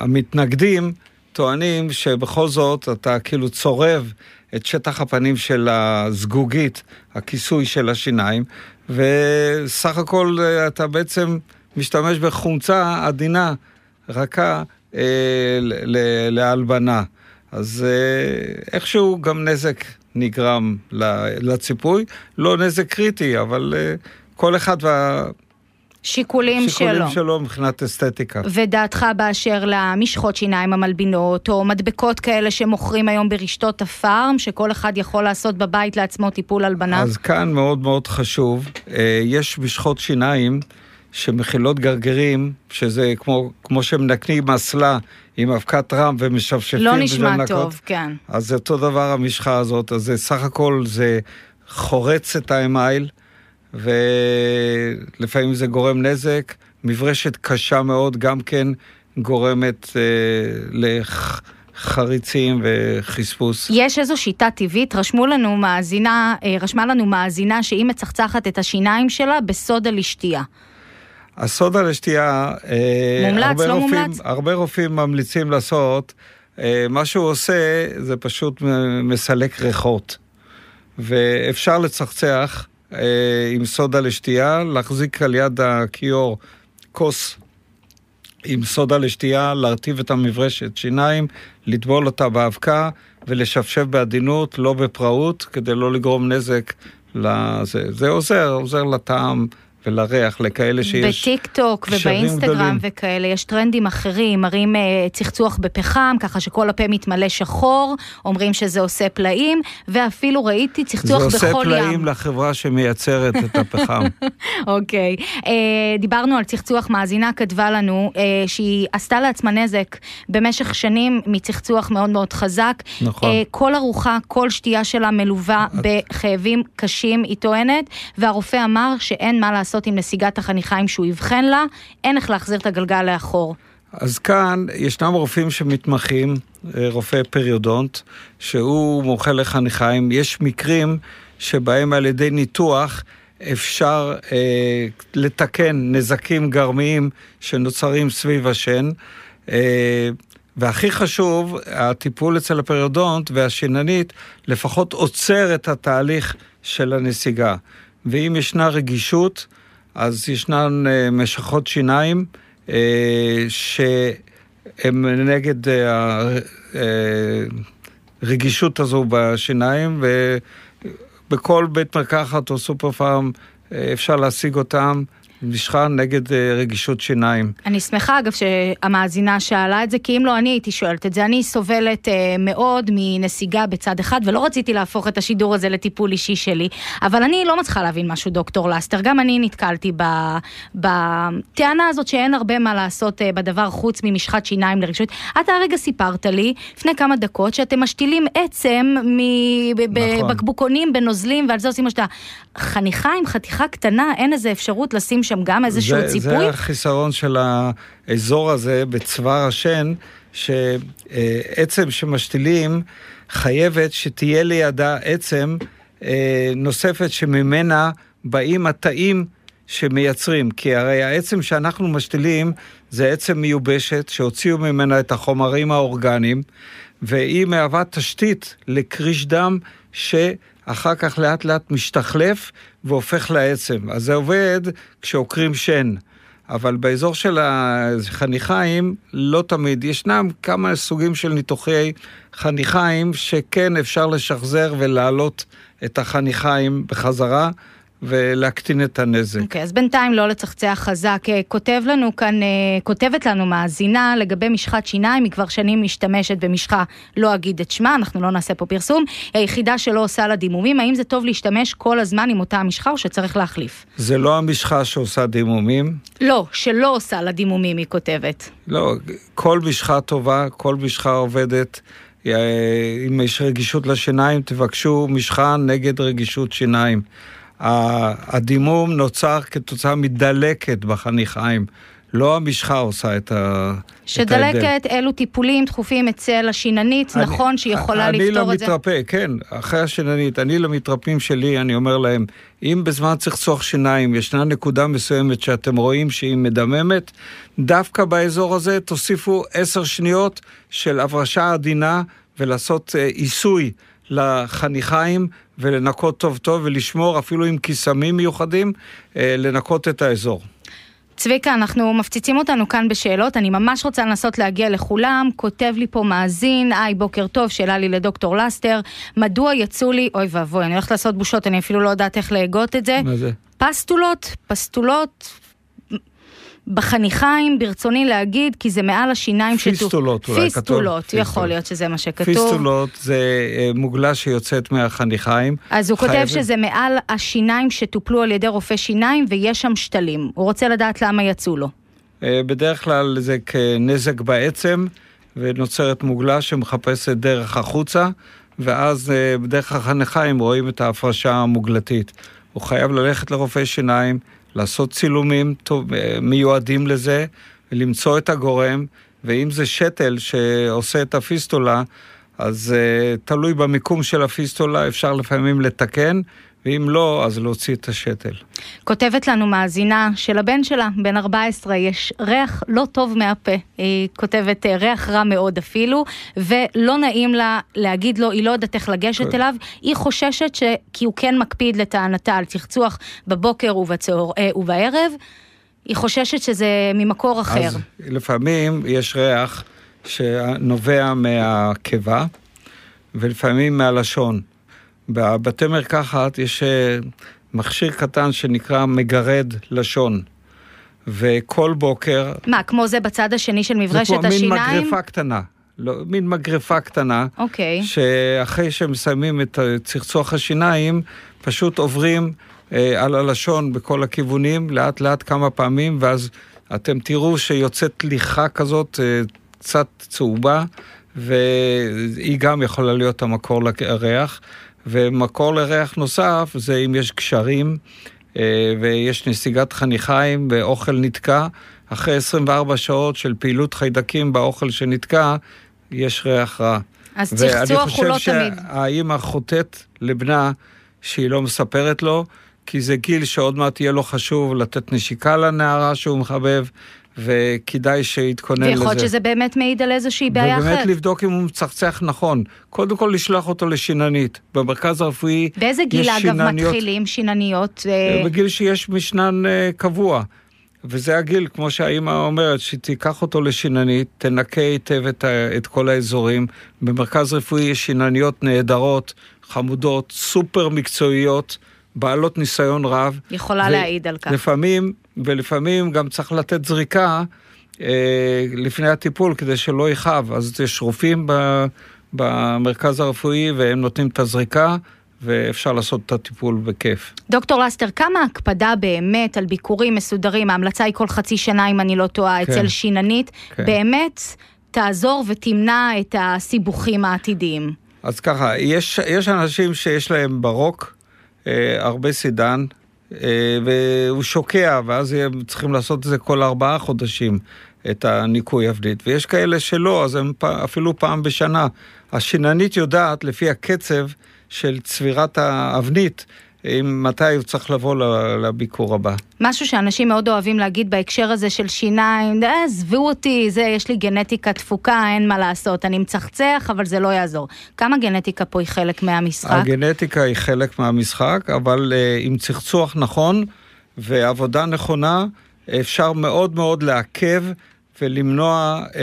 המתנגדים טוענים שבכל זאת אתה כאילו צורב את שטח הפנים של הזגוגית, הכיסוי של השיניים, וסך הכל אה, אתה בעצם משתמש בחומצה עדינה, רכה, להלבנה. אז אה, איכשהו גם נזק נגרם לציפוי, לא נזק קריטי, אבל אה, כל אחד וה... שיקולים שלו. שיקולים שלו מבחינת אסתטיקה. ודעתך באשר למשחות שיניים המלבינות, או מדבקות כאלה שמוכרים היום ברשתות הפארם, שכל אחד יכול לעשות בבית לעצמו טיפול הלבנה? אז כאן מאוד מאוד חשוב, אה, יש משחות שיניים שמכילות גרגירים, שזה כמו, כמו שמנקנים אסלה עם אבקת רם ומשפשפים. לא נשמע לנקות. טוב, כן. אז זה אותו דבר המשחה הזאת, אז זה סך הכל זה חורץ את האמייל, ולפעמים זה גורם נזק. מברשת קשה מאוד גם כן גורמת אה, לחריצים וחספוס. יש איזו שיטה טבעית, רשמו לנו מאזינה, אה, רשמה לנו מאזינה שהיא מצחצחת את השיניים שלה בסודה לשתייה. הסודה לשתייה, אה, מומלץ, הרבה לא רופאים, מומלץ? הרבה רופאים ממליצים לעשות, אה, מה שהוא עושה זה פשוט מסלק ריחות. ואפשר לצחצח אה, עם סודה לשתייה, להחזיק על יד הכיור כוס עם סודה לשתייה, להרטיב את המברשת שיניים, לטבול אותה באבקה ולשפשף בעדינות, לא בפראות, כדי לא לגרום נזק לזה. זה עוזר, עוזר לטעם ולריח, לכאלה שיש בטיק טוק ובאינסטגרם גדולים. וכאלה, יש טרנדים אחרים, מראים אה, צחצוח בפחם, ככה שכל הפה מתמלא שחור, אומרים שזה עושה פלאים, ואפילו ראיתי זה צחצוח עושה בחול ים. פלאים לחברה שמייצרת את הפחם. <laughs> אוקיי. אה, דיברנו על צחצוח, מאזינה כתבה לנו אה, שהיא עשתה לעצמה נזק במשך שנים מצחצוח מאוד מאוד חזק. נכון. אה, כל ארוחה, כל שתייה שלה מלווה בכאבים קשים, היא טוענת, והרופא אמר שאין מה לעשות עם נסיגת החניכיים שהוא אבחן לה, אין איך להחזיר את הגלגל לאחור. אז כאן ישנם רופאים שמתמחים, אה, רופא פריודונט, שהוא מומחה לחניכיים. יש מקרים שבהם על ידי ניתוח אפשר אה, לתקן נזקים גרמיים שנוצרים סביב השן. אה, והכי חשוב, הטיפול אצל הפריודונט והשיננית לפחות עוצר את התהליך של הנסיגה. ואם ישנה רגישות, אז ישנן אה, משכות שיניים אה, שהן נגד אה, הרגישות הזו בשיניים, ובכל בית מרקחת או סופר פארם אה, אפשר להשיג אותם. משחה נגד אה, רגישות שיניים. אני שמחה אגב שהמאזינה שאלה את זה, כי אם לא אני הייתי שואלת את זה. אני סובלת אה, מאוד מנסיגה בצד אחד, ולא רציתי להפוך את השידור הזה לטיפול אישי שלי, אבל אני לא מצליחה להבין משהו, דוקטור לסטר. גם אני נתקלתי בטענה הזאת שאין הרבה מה לעשות אה, בדבר חוץ ממשחת שיניים לרגישות. אתה הרגע סיפרת לי, לפני כמה דקות, שאתם משתילים עצם נכון. מבקבוקונים בנוזלים, ועל זה עושים מה שאתה... חניכיים, חתיכה קטנה, אין איזה אפשרות לשים שם גם איזשהו זה, ציפוי? זה החיסרון של האזור הזה בצוואר השן, שעצם שמשתילים חייבת שתהיה לידה עצם אה, נוספת שממנה באים התאים שמייצרים, כי הרי העצם שאנחנו משתילים זה עצם מיובשת שהוציאו ממנה את החומרים האורגניים, והיא מהווה תשתית לקריש דם שאחר כך לאט לאט משתחלף והופך לעצם. אז זה עובד כשעוקרים שן. אבל באזור של החניכיים לא תמיד. ישנם כמה סוגים של ניתוחי חניכיים שכן אפשר לשחזר ולהעלות את החניכיים בחזרה. ולהקטין את הנזק. אוקיי, okay, אז בינתיים לא לצחצח חזק. אה, כותב לנו כאן, אה, כותבת לנו מאזינה לגבי משחת שיניים, היא כבר שנים משתמשת במשחה, לא אגיד את שמה, אנחנו לא נעשה פה פרסום, היא היחידה שלא עושה לה דימומים, האם זה טוב להשתמש כל הזמן עם אותה המשחה או שצריך להחליף? זה לא המשחה שעושה דימומים. לא, שלא עושה לה דימומים, היא כותבת. לא, כל משחה טובה, כל משחה עובדת. אה, אם יש רגישות לשיניים, תבקשו משחה נגד רגישות שיניים. הדימום נוצר כתוצאה מדלקת בחניכיים. לא המשחה עושה את ה... שדלקת, אלו טיפולים דחופים אצל השיננית, אני, נכון שהיא יכולה לפתור את זה? אני למתרפא, כן, אחרי השיננית, אני למתרפאים שלי, אני אומר להם, אם בזמן צחצוח שיניים ישנה נקודה מסוימת שאתם רואים שהיא מדממת, דווקא באזור הזה תוסיפו עשר שניות של הברשה עדינה ולעשות עיסוי לחניכיים ולנקות טוב טוב ולשמור אפילו עם קיסמים מיוחדים, לנקות את האזור. צביקה, אנחנו מפציצים אותנו כאן בשאלות, אני ממש רוצה לנסות להגיע לכולם. כותב לי פה מאזין, היי, בוקר טוב, שאלה לי לדוקטור לסטר, מדוע יצאו לי, אוי ואבוי, אני הולכת לעשות בושות, אני אפילו לא יודעת איך להגות את זה. מה זה? פסטולות, פסטולות, בחניכיים, ברצוני להגיד, כי זה מעל השיניים שטוף. פיסטולות. אולי פיסטולות, כתוב. יכול להיות שזה מה שכתוב. פיסטולות זה מוגלה שיוצאת מהחניכיים. אז הוא חייב... כותב שזה מעל השיניים שטופלו על ידי רופא שיניים ויש שם שתלים. הוא רוצה לדעת למה יצאו לו. בדרך כלל זה כנזק בעצם, ונוצרת מוגלה שמחפשת דרך החוצה, ואז בדרך החניכיים רואים את ההפרשה המוגלתית. הוא חייב ללכת לרופא שיניים. לעשות צילומים טוב, מיועדים לזה, ולמצוא את הגורם, ואם זה שתל שעושה את הפיסטולה, אז uh, תלוי במיקום של הפיסטולה, אפשר לפעמים לתקן, ואם לא, אז להוציא את השתל. כותבת לנו מאזינה שלבן שלה, בן 14, יש ריח לא טוב מהפה. היא כותבת ריח רע מאוד אפילו, ולא נעים לה להגיד לו, היא לא יודעת איך לגשת אליו. היא חוששת ש... כי הוא כן מקפיד לטענתה על צחצוח בבוקר ובצהר... ובערב. היא חוששת שזה ממקור אחר. אז לפעמים יש ריח שנובע מהקיבה, ולפעמים מהלשון. בבתי מרקחת יש מכשיר קטן שנקרא מגרד לשון. וכל בוקר... מה, כמו זה בצד השני של מברשת השיניים? זה כמו מין מגרפה קטנה. לא, מין מגרפה קטנה. אוקיי. שאחרי שהם מסיימים את צחצוח השיניים, פשוט עוברים אה, על הלשון בכל הכיוונים, לאט לאט כמה פעמים, ואז אתם תראו שיוצאת ליחה כזאת, אה, קצת צהובה, והיא גם יכולה להיות המקור לריח. ומקור לריח נוסף זה אם יש קשרים אה, ויש נסיגת חניכיים ואוכל נתקע, אחרי 24 שעות של פעילות חיידקים באוכל שנתקע, יש ריח רע. אז צחצוח הוא לא תמיד. ואני חושב שהאימא חוטאת לבנה שהיא לא מספרת לו, כי זה גיל שעוד מעט יהיה לו חשוב לתת נשיקה לנערה שהוא מחבב, וכדאי שיתכונן לזה. ויכול להיות שזה באמת מעיד על איזושהי בעיה אחרת. ובאמת לבדוק אם הוא מצחצח נכון. קודם כל לשלוח אותו לשיננית. במרכז הרפואי יש שינניות... באיזה גיל אגב מתחילים שינניות? אה, בגיל שיש משנן אה, קבוע. וזה הגיל, כמו שהאימא אומרת, שתיקח אותו לשיננית, תנקה היטב את, את כל האזורים. במרכז רפואי יש שינניות נהדרות, חמודות, סופר מקצועיות. בעלות ניסיון רב. יכולה ו- להעיד על כך. לפעמים, ולפעמים גם צריך לתת זריקה אה, לפני הטיפול כדי שלא יכאב. אז יש רופאים ב- במרכז הרפואי והם נותנים את הזריקה. ואפשר לעשות את הטיפול בכיף. דוקטור לסטר, כמה הקפדה באמת על ביקורים מסודרים, ההמלצה היא כל חצי שנה, אם אני לא טועה, כן. אצל שיננית, כן. באמת תעזור ותמנע את הסיבוכים העתידיים. אז ככה, יש, יש אנשים שיש להם ברוק, אה, הרבה סידן, והוא שוקע, ואז צריכים לעשות את זה כל ארבעה חודשים, את הניקוי אבנית. ויש כאלה שלא, אז הם אפילו פעם בשנה. השיננית יודעת, לפי הקצב של צבירת האבנית, מתי הוא צריך לבוא לביקור הבא. משהו שאנשים מאוד אוהבים להגיד בהקשר הזה של שיניים, אה, עזבו אותי, זה, יש לי גנטיקה תפוקה, אין מה לעשות, אני מצחצח, אבל זה לא יעזור. כמה גנטיקה פה היא חלק מהמשחק? הגנטיקה היא חלק מהמשחק, אבל uh, עם צחצוח נכון ועבודה נכונה, אפשר מאוד מאוד לעכב ולמנוע uh,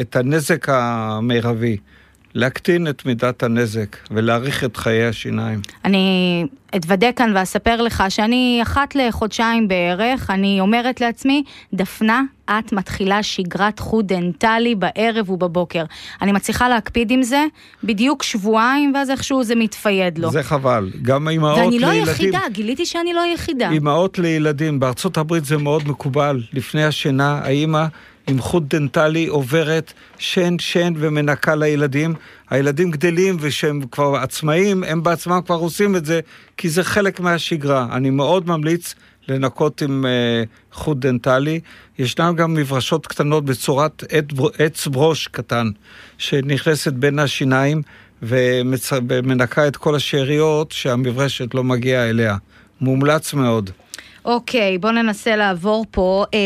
את הנזק המרבי. להקטין את מידת הנזק ולהאריך את חיי השיניים. אני אתוודה כאן ואספר לך שאני אחת לחודשיים בערך, אני אומרת לעצמי, דפנה, את מתחילה שגרת חוט דנטלי בערב ובבוקר. אני מצליחה להקפיד עם זה בדיוק שבועיים, ואז איכשהו זה מת fade לו. זה חבל. גם אימהות לילדים... ואני לא לילדים, יחידה, גיליתי שאני לא יחידה. אימהות לילדים, בארצות הברית זה מאוד מקובל. לפני השינה, האימא... עם חוט דנטלי עוברת שן שן ומנקה לילדים. הילדים גדלים ושהם כבר עצמאים, הם בעצמם כבר עושים את זה, כי זה חלק מהשגרה. אני מאוד ממליץ לנקות עם uh, חוט דנטלי. ישנן גם מברשות קטנות בצורת עץ ברוש קטן, שנכנסת בין השיניים. ומנקה את כל השאריות שהמברשת לא מגיעה אליה. מומלץ מאוד. אוקיי, בואו ננסה לעבור פה. אה,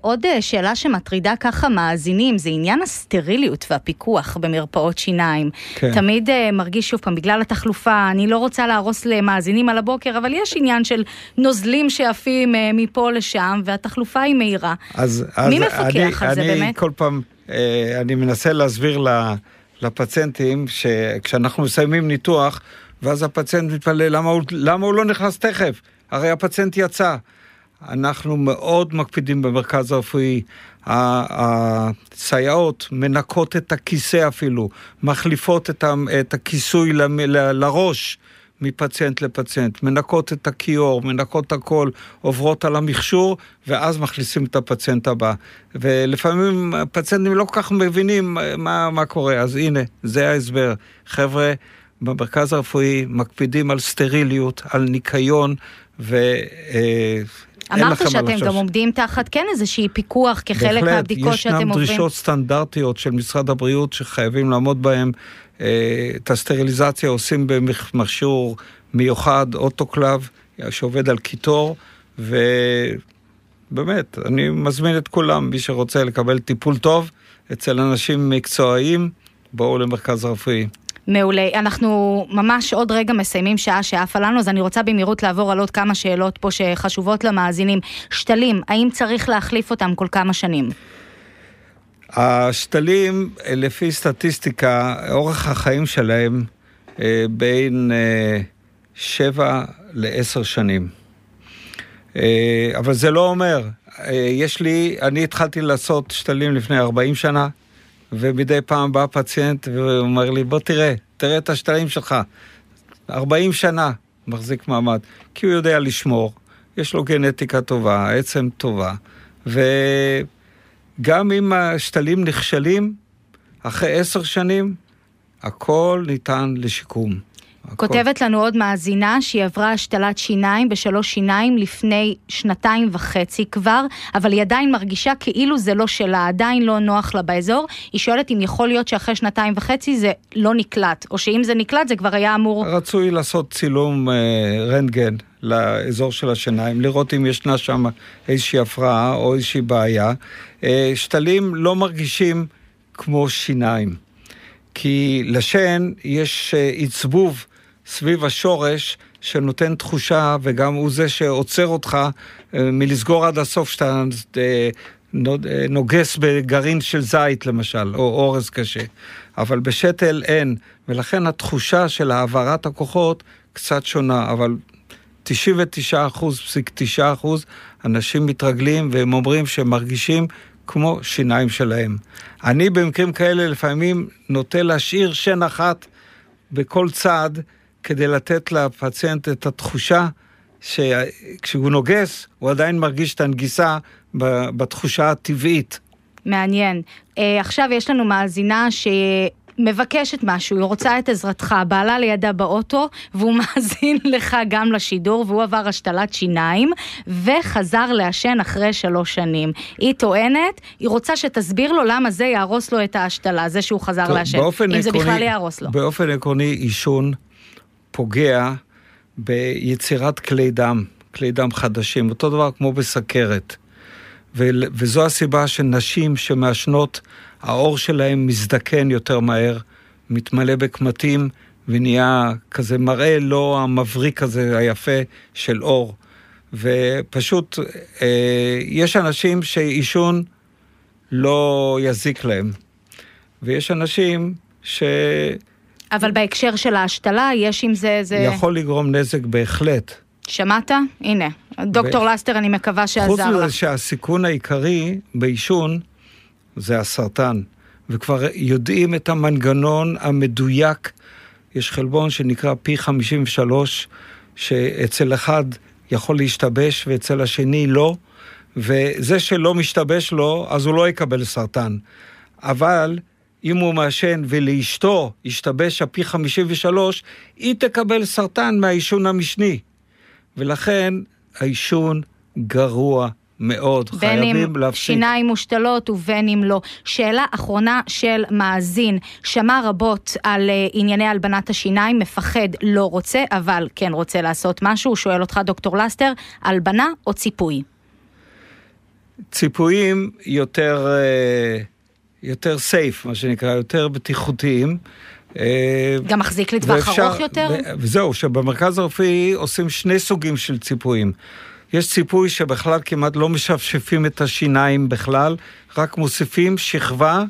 עוד אה, שאלה שמטרידה ככה מאזינים, זה עניין הסטריליות והפיקוח במרפאות שיניים. כן. תמיד אה, מרגיש שוב פעם, בגלל התחלופה, אני לא רוצה להרוס למאזינים על הבוקר, אבל יש עניין של נוזלים שעפים אה, מפה לשם, והתחלופה היא מהירה. אז, מי אז מפקח אני, על אני, זה אני באמת? כל פעם, אה, אני מנסה להסביר ל, לפציינטים, שכשאנחנו מסיימים ניתוח, ואז הפציינט מתפלא, למה למה הוא לא נכנס תכף? הרי הפציינט יצא. אנחנו מאוד מקפידים במרכז הרפואי. הסייעות מנקות את הכיסא אפילו, מחליפות את הכיסוי לראש מפציינט לפציינט, מנקות את הכיור, מנקות הכל, עוברות על המכשור, ואז מכניסים את הפציינט הבא. ולפעמים הפציינטים לא כל כך מבינים מה, מה קורה, אז הנה, זה ההסבר. חבר'ה, במרכז הרפואי מקפידים על סטריליות, על ניקיון, ו... אה, אמרת שאתם גם עומדים תחת כן איזושהי פיקוח כחלק בהחלט, מהבדיקות שאתם עוברים. בהחלט, ישנן דרישות סטנדרטיות של משרד הבריאות שחייבים לעמוד בהן. אה, את הסטריליזציה עושים במכשיר מיוחד, אוטוקלב, שעובד על קיטור, ובאמת, אני מזמין את כולם, מי שרוצה לקבל טיפול טוב אצל אנשים מקצועיים, בואו למרכז הרפואי. מעולה. אנחנו ממש עוד רגע מסיימים שעה שעפה לנו, אז אני רוצה במהירות לעבור על עוד כמה שאלות פה שחשובות למאזינים. שתלים, האם צריך להחליף אותם כל כמה שנים? השתלים, לפי סטטיסטיקה, אורך החיים שלהם אה, בין שבע לעשר שנים. אה, אבל זה לא אומר, אה, יש לי, אני התחלתי לעשות שתלים לפני 40 שנה, ומדי פעם בא פציינט ואומר לי, בוא תראה, תראה את השתלים שלך. 40 שנה מחזיק מעמד, כי הוא יודע לשמור, יש לו גנטיקה טובה, עצם טובה, וגם אם השתלים נכשלים, אחרי עשר שנים, הכל ניתן לשיקום. כותבת לנו עוד מאזינה שהיא עברה השתלת שיניים בשלוש שיניים לפני שנתיים וחצי כבר, אבל היא עדיין מרגישה כאילו זה לא שלה, עדיין לא נוח לה באזור. היא שואלת אם יכול להיות שאחרי שנתיים וחצי זה לא נקלט, או שאם זה נקלט זה כבר היה אמור... רצוי לעשות צילום אה, רנטגן לאזור של השיניים, לראות אם ישנה שם איזושהי הפרעה או איזושהי בעיה. אה, שתלים לא מרגישים כמו שיניים, כי לשן יש אה, עצבוב סביב השורש שנותן תחושה, וגם הוא זה שעוצר אותך אה, מלסגור עד הסוף, שאתה אה, נוגס בגרעין של זית למשל, או אורז קשה. אבל בשתל אין, ולכן התחושה של העברת הכוחות קצת שונה, אבל 99 אחוז, פסיק 9 אחוז, אנשים מתרגלים והם אומרים שהם מרגישים כמו שיניים שלהם. אני במקרים כאלה לפעמים נוטה להשאיר שן אחת בכל צד, כדי לתת לפציינט את התחושה שכשהוא נוגס, הוא עדיין מרגיש את הנגיסה בתחושה הטבעית. מעניין. אה, עכשיו יש לנו מאזינה ש... מבקשת משהו, היא רוצה את עזרתך, בעלה לידה באוטו, והוא <laughs> מאזין לך גם לשידור, והוא עבר השתלת שיניים, וחזר לעשן אחרי שלוש שנים. היא טוענת, היא רוצה שתסביר לו למה זה יהרוס לו את ההשתלה, זה שהוא חזר לעשן, אם עקרוני, זה בכלל יהרוס לו. באופן עקרוני, עישון פוגע ביצירת כלי דם, כלי דם חדשים, אותו דבר כמו בסכרת. וזו הסיבה שנשים שמעשנות, העור שלהם מזדקן יותר מהר, מתמלא בקמטים ונהיה כזה מראה לא המבריק הזה היפה של אור. ופשוט אה, יש אנשים שעישון לא יזיק להם, ויש אנשים ש... אבל בהקשר של ההשתלה, יש עם זה... זה... יכול לגרום נזק בהחלט. שמעת? הנה, דוקטור ו... לסטר, אני מקווה שעזר לך. חוץ מזה שהסיכון העיקרי בעישון זה הסרטן, וכבר יודעים את המנגנון המדויק. יש חלבון שנקרא פי 53, שאצל אחד יכול להשתבש ואצל השני לא, וזה שלא משתבש לו, אז הוא לא יקבל סרטן. אבל אם הוא מעשן ולאשתו ישתבש הפי 53, היא תקבל סרטן מהעישון המשני. ולכן העישון גרוע מאוד, חייבים להפסיק. בין אם שיניים מושתלות ובין אם לא. שאלה אחרונה של מאזין, שמע רבות על uh, ענייני הלבנת השיניים, מפחד, לא רוצה, אבל כן רוצה לעשות משהו, שואל אותך, דוקטור לסטר, הלבנה או ציפוי? ציפויים יותר... Uh... יותר סייף, מה שנקרא, יותר בטיחותיים. אה, גם מחזיק לטווח ארוך יותר? וזהו, שבמרכז הרפואי עושים שני סוגים של ציפויים. יש ציפוי שבכלל כמעט לא משפשפים את השיניים בכלל, רק מוסיפים שכבה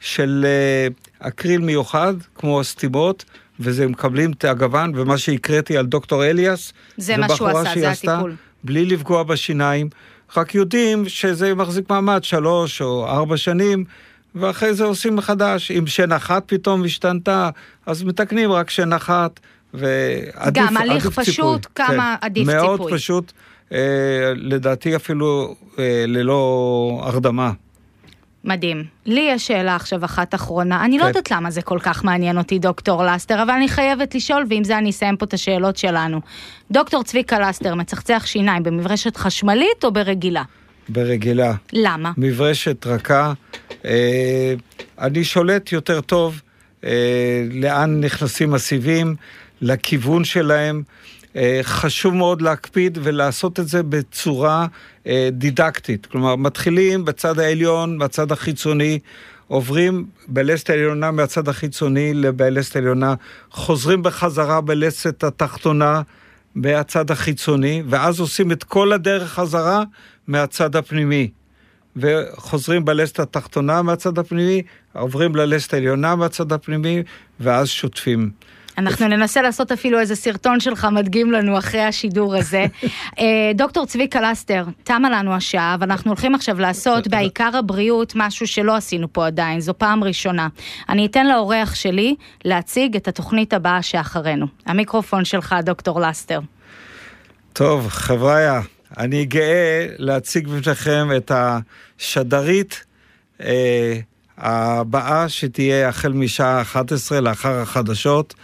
של uh, אקריל מיוחד, כמו הסתימות, וזה מקבלים את הגוון, ומה שהקראתי על דוקטור אליאס, זה מה שהוא עשה, זה הטיפול. בלי לפגוע בשיניים, רק יודעים שזה מחזיק מעמד שלוש או ארבע שנים, ואחרי זה עושים מחדש. אם שן אחת פתאום השתנתה, אז מתקנים רק שן אחת, ועדיף גם הליך פשוט, ציפוי. כמה כן, עדיף מאוד ציפוי. מאוד פשוט, אה, לדעתי אפילו אה, ללא הרדמה. מדהים. לי יש שאלה עכשיו אחת אחרונה. אני לא כן. לא יודעת למה זה כל כך מעניין אותי, דוקטור לסטר, אבל אני חייבת לשאול, ועם זה אני אסיים פה את השאלות שלנו. דוקטור צביקה לסטר מצחצח שיניים במברשת חשמלית או ברגילה? ברגילה. למה? מברשת רכה. אה, אני שולט יותר טוב אה, לאן נכנסים הסיבים, לכיוון שלהם. אה, חשוב מאוד להקפיד ולעשות את זה בצורה דידקטית. כלומר, מתחילים בצד העליון, בצד החיצוני, עוברים בלסת העליונה מהצד החיצוני לבלסת העליונה, חוזרים בחזרה בלסת התחתונה מהצד החיצוני, ואז עושים את כל הדרך חזרה מהצד הפנימי. וחוזרים בלסת התחתונה מהצד הפנימי, עוברים ללסת העליונה מהצד הפנימי, ואז שוטפים. אנחנו ננסה לעשות אפילו איזה סרטון שלך מדגים לנו אחרי השידור הזה. <laughs> אה, דוקטור צביקה לסטר, תמה לנו השעה, ואנחנו הולכים עכשיו לעשות <laughs> בעיקר הבריאות משהו שלא עשינו פה עדיין, זו פעם ראשונה. אני אתן לאורח שלי להציג את התוכנית הבאה שאחרינו. המיקרופון שלך, דוקטור לסטר. טוב, חבריה, אני גאה להציג בפניכם את השדרית אה, הבאה שתהיה החל משעה 11 לאחר החדשות.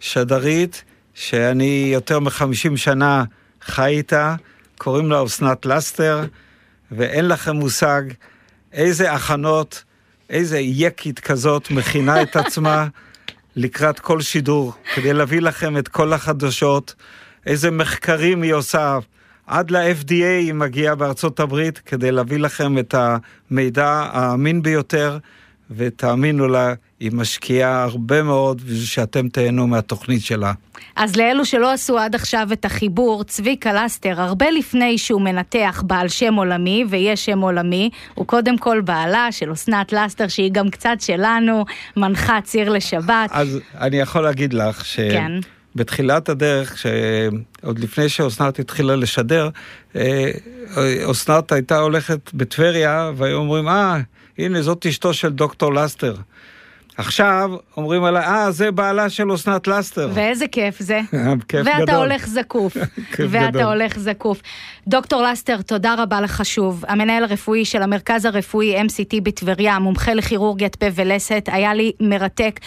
שדרית שאני יותר מחמישים שנה חי איתה, קוראים לה אסנת לסטר, ואין לכם מושג איזה הכנות, איזה יקית כזאת מכינה את עצמה <laughs> לקראת כל שידור, כדי להביא לכם את כל החדשות, איזה מחקרים היא עושה. עד ל-FDA היא מגיעה בארצות הברית כדי להביא לכם את המידע האמין ביותר, ותאמינו לה, היא משקיעה הרבה מאוד בשביל שאתם תהנו מהתוכנית שלה. אז לאלו שלא עשו עד עכשיו את החיבור, צביקה לסטר, הרבה לפני שהוא מנתח בעל שם עולמי, ויש שם עולמי, הוא קודם כל בעלה של אסנת לסטר, שהיא גם קצת שלנו, מנחה ציר לשבת. אז אני יכול להגיד לך ש... כן. בתחילת הדרך, עוד לפני שאסנת התחילה לשדר, אה, אסנת הייתה הולכת בטבריה, והיו אומרים, אה, הנה זאת אשתו של דוקטור לסטר. עכשיו אומרים עליי, אה, זה בעלה של אסנת לסטר. ואיזה כיף זה. <laughs> כיף ואתה גדול. הולך זקוף. <laughs> ואתה גדול. הולך זקוף. דוקטור לסטר, תודה רבה לך שוב. המנהל הרפואי של המרכז הרפואי MCT בטבריה, מומחה לכירורגיית פה ולסת, היה לי מרתק.